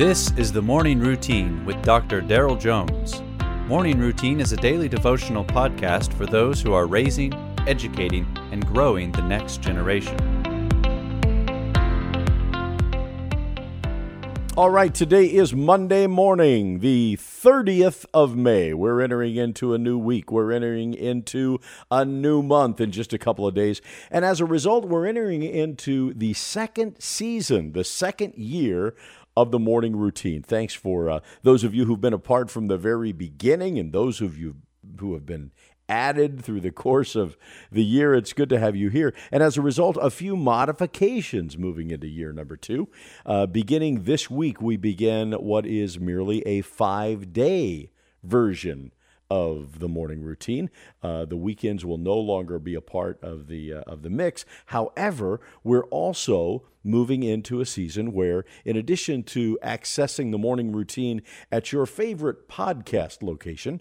This is the Morning Routine with Dr. Daryl Jones. Morning Routine is a daily devotional podcast for those who are raising, educating, and growing the next generation. All right, today is Monday morning, the 30th of May. We're entering into a new week. We're entering into a new month in just a couple of days. And as a result, we're entering into the second season, the second year of the morning routine. Thanks for uh, those of you who've been apart from the very beginning and those of you who have been added through the course of the year. It's good to have you here. And as a result, a few modifications moving into year number two. Uh, beginning this week, we begin what is merely a five day version of the morning routine. Uh, the weekends will no longer be a part of the uh, of the mix. However, we're also moving into a season where, in addition to accessing the morning routine at your favorite podcast location.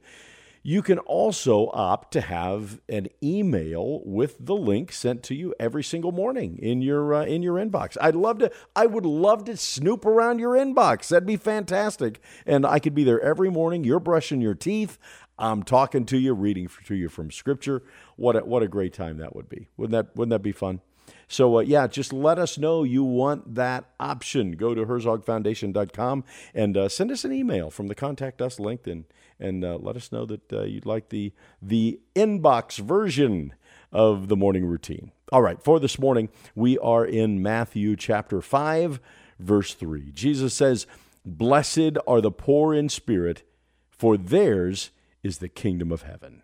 You can also opt to have an email with the link sent to you every single morning in your uh, in your inbox. I'd love to I would love to snoop around your inbox. That'd be fantastic. And I could be there every morning. You're brushing your teeth. I'm talking to you, reading to you from scripture. What a, what a great time that would be. Wouldn't that wouldn't that be fun? So, uh, yeah, just let us know you want that option. Go to herzogfoundation.com and uh, send us an email from the contact us link and, and uh, let us know that uh, you'd like the, the inbox version of the morning routine. All right, for this morning, we are in Matthew chapter 5, verse 3. Jesus says, Blessed are the poor in spirit, for theirs is the kingdom of heaven.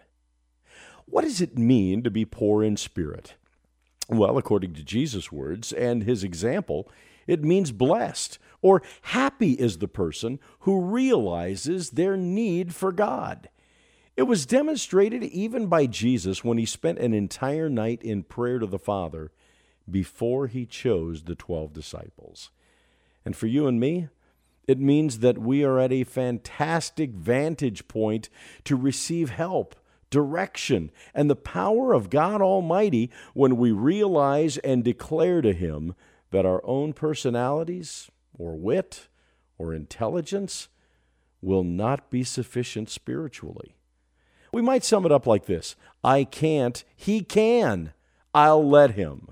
What does it mean to be poor in spirit? Well, according to Jesus' words and his example, it means blessed or happy is the person who realizes their need for God. It was demonstrated even by Jesus when he spent an entire night in prayer to the Father before he chose the 12 disciples. And for you and me, it means that we are at a fantastic vantage point to receive help direction, and the power of God Almighty when we realize and declare to Him that our own personalities, or wit, or intelligence will not be sufficient spiritually. We might sum it up like this I can't, He can. I'll let Him.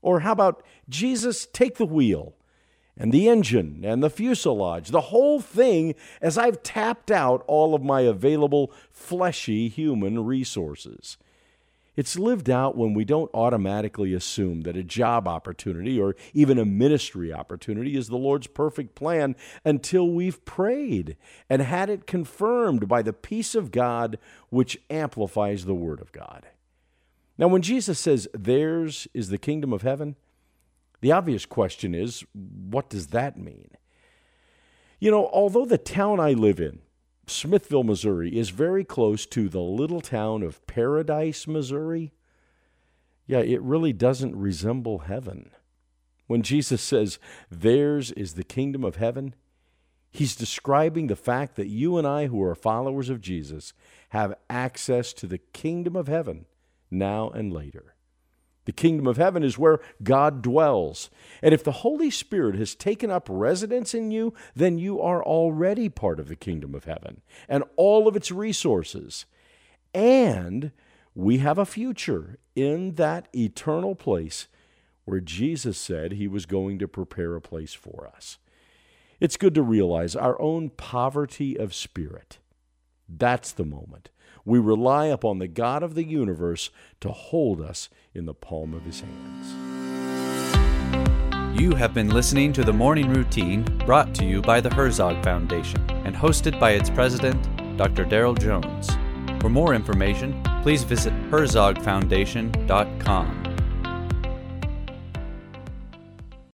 Or how about Jesus, take the wheel? And the engine and the fuselage, the whole thing, as I've tapped out all of my available fleshy human resources. It's lived out when we don't automatically assume that a job opportunity or even a ministry opportunity is the Lord's perfect plan until we've prayed and had it confirmed by the peace of God which amplifies the Word of God. Now, when Jesus says, Theirs is the kingdom of heaven, the obvious question is what does that mean? You know, although the town I live in, Smithville, Missouri, is very close to the little town of Paradise, Missouri, yeah, it really doesn't resemble heaven. When Jesus says, Theirs is the kingdom of heaven, he's describing the fact that you and I, who are followers of Jesus, have access to the kingdom of heaven now and later. The kingdom of heaven is where God dwells. And if the Holy Spirit has taken up residence in you, then you are already part of the kingdom of heaven and all of its resources. And we have a future in that eternal place where Jesus said he was going to prepare a place for us. It's good to realize our own poverty of spirit. That's the moment we rely upon the God of the universe to hold us in the palm of his hands. You have been listening to the Morning Routine brought to you by the Herzog Foundation and hosted by its president, Dr. Daryl Jones. For more information, please visit herzogfoundation.com.